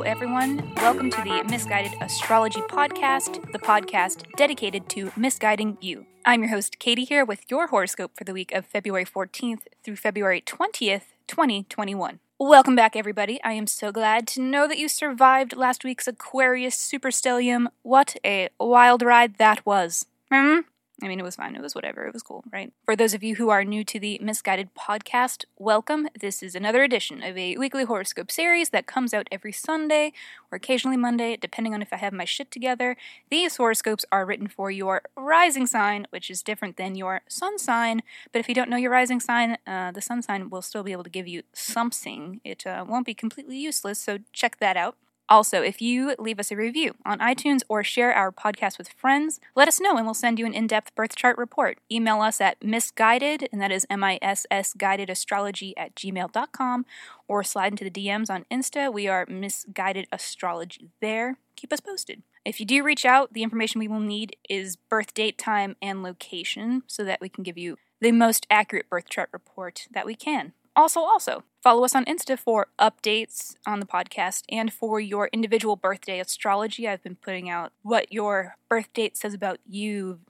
welcome to the Miss Guided Astrology Podcast, the podcast dedicated to misguiding you. I'm your host, Katie, here with your horoscope for the week of February 14th through February 20th, 2021. Welcome back, everybody. I am so glad to know that you survived last week's Aquarius superstellium. What a wild ride that was. Hmm? I mean, it was fine. It was whatever. It was cool, right? For those of you who are new to the Miss Guided podcast, welcome. This is another edition of a weekly horoscope series that comes out every Sunday or occasionally Monday, depending on if I have my shit together. These horoscopes are written for your rising sign, which is different than your sun sign. But if you don't know your rising sign, uh, the sun sign will still be able to give you something. It uh, won't be completely useless, so check that out. Also, if you leave us a review on iTunes or share our podcast with friends, let us know and we'll send you an in depth birth chart report. Email us at misguided, and that is M I S S guided astrology at gmail.com, or slide into the DMs on Insta. We are misguided astrology there. Keep us posted. If you do reach out, the information we will need is birth date, time, and location so that we can give you the most accurate birth chart report that we can. Also, also, follow us on Insta for updates on the podcast and for your individual birthday astrology. I've been putting out what your birth date says about you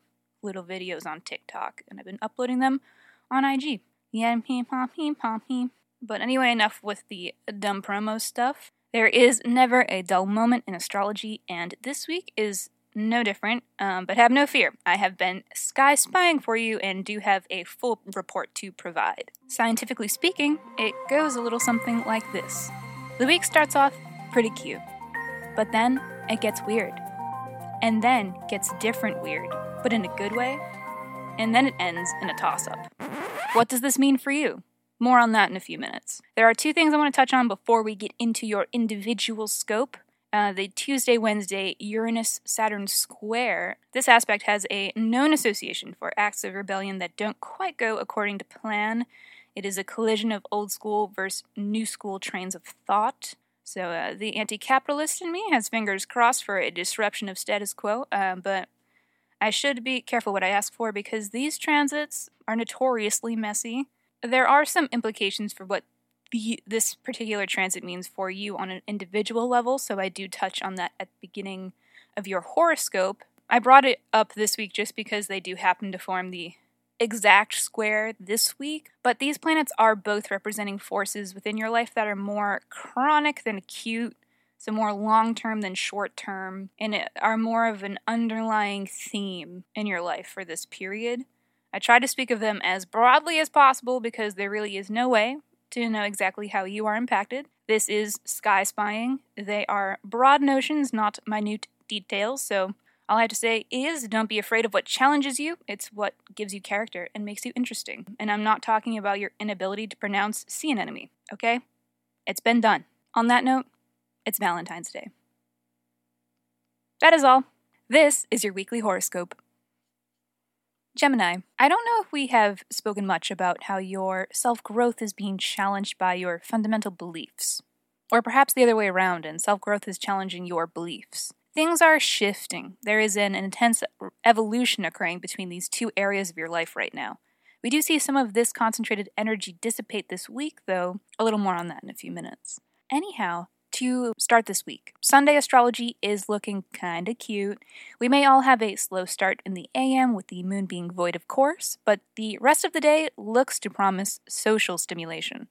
little videos on TikTok, and I've been uploading them on IG. Yeah. But anyway, enough with the dumb promo stuff. There is never a dull moment in astrology, and this week is no different. Um, but have no fear, I have been sky spying for you and do have a full report to provide. Scientifically speaking, it goes a little something like this The week starts off pretty cute, but then it gets weird, and then gets different weird, but in a good way, and then it ends in a toss up. What does this mean for you? More on that in a few minutes. There are two things I want to touch on before we get into your individual scope uh, the Tuesday Wednesday Uranus Saturn square. This aspect has a known association for acts of rebellion that don't quite go according to plan. It is a collision of old school versus new school trains of thought. So uh, the anti capitalist in me has fingers crossed for a disruption of status quo, uh, but I should be careful what I ask for because these transits are notoriously messy. There are some implications for what the, this particular transit means for you on an individual level. So I do touch on that at the beginning of your horoscope. I brought it up this week just because they do happen to form the exact square this week, but these planets are both representing forces within your life that are more chronic than acute, so more long term than short term, and are more of an underlying theme in your life for this period. I try to speak of them as broadly as possible because there really is no way to know exactly how you are impacted. This is sky spying. They are broad notions, not minute details, so all I have to say is don't be afraid of what challenges you. It's what gives you character and makes you interesting. And I'm not talking about your inability to pronounce sea anemone, okay? It's been done. On that note, it's Valentine's Day. That is all. This is your weekly horoscope. Gemini, I don't know if we have spoken much about how your self growth is being challenged by your fundamental beliefs. Or perhaps the other way around, and self growth is challenging your beliefs. Things are shifting. There is an intense evolution occurring between these two areas of your life right now. We do see some of this concentrated energy dissipate this week, though. A little more on that in a few minutes. Anyhow, to start this week. Sunday astrology is looking kinda cute. We may all have a slow start in the AM with the moon being void, of course, but the rest of the day looks to promise social stimulation.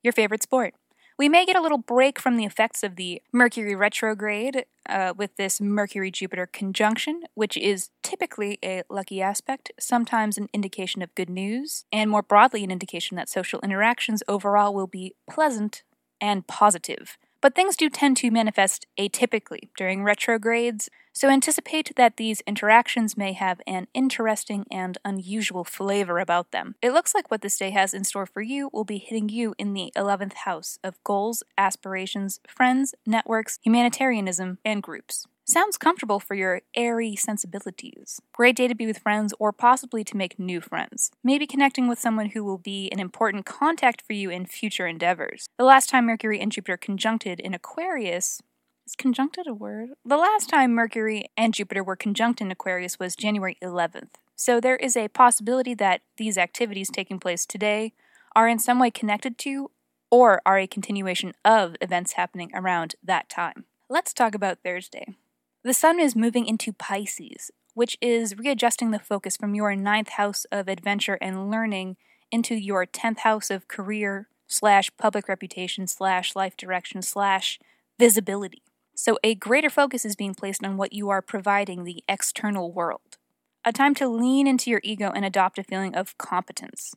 Your favorite sport. We may get a little break from the effects of the Mercury retrograde uh, with this Mercury Jupiter conjunction, which is typically a lucky aspect, sometimes an indication of good news, and more broadly, an indication that social interactions overall will be pleasant and positive. But things do tend to manifest atypically during retrogrades, so anticipate that these interactions may have an interesting and unusual flavor about them. It looks like what this day has in store for you will be hitting you in the 11th house of goals, aspirations, friends, networks, humanitarianism, and groups. Sounds comfortable for your airy sensibilities. Great day to be with friends or possibly to make new friends. Maybe connecting with someone who will be an important contact for you in future endeavors. The last time Mercury and Jupiter conjuncted in Aquarius, is conjuncted a word? The last time Mercury and Jupiter were conjunct in Aquarius was January 11th. So there is a possibility that these activities taking place today are in some way connected to or are a continuation of events happening around that time. let's talk about Thursday. The sun is moving into Pisces, which is readjusting the focus from your ninth house of adventure and learning into your 10th house of career slash public reputation slash life direction slash visibility. So a greater focus is being placed on what you are providing the external world. A time to lean into your ego and adopt a feeling of competence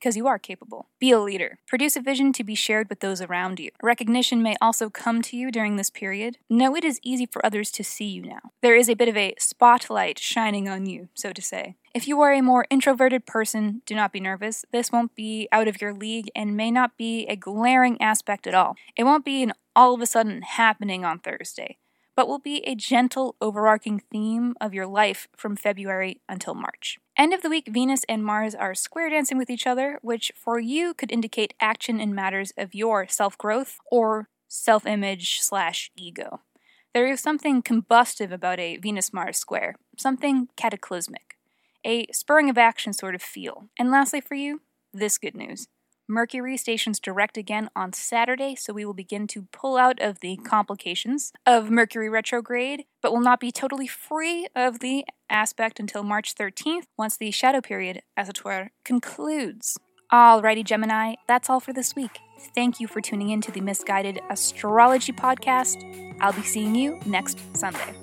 because you are capable. Be a leader. Produce a vision to be shared with those around you. Recognition may also come to you during this period. Know it is easy for others to see you now. There is a bit of a spotlight shining on you, so to say. If you are a more introverted person, do not be nervous. This won't be out of your league and may not be a glaring aspect at all. It won't be an all of a sudden happening on Thursday but will be a gentle, overarching theme of your life from February until March. End of the week, Venus and Mars are square dancing with each other, which for you could indicate action in matters of your self growth or self image slash ego. There is something combustive about a Venus Mars square, something cataclysmic, a spurring of action sort of feel. And lastly, for you, this good news. Mercury stations direct again on Saturday, so we will begin to pull out of the complications of Mercury retrograde, but will not be totally free of the aspect until March 13th, once the shadow period, as it were, concludes. Alrighty, Gemini, that's all for this week. Thank you for tuning in to the Miss Guided Astrology Podcast. I'll be seeing you next Sunday.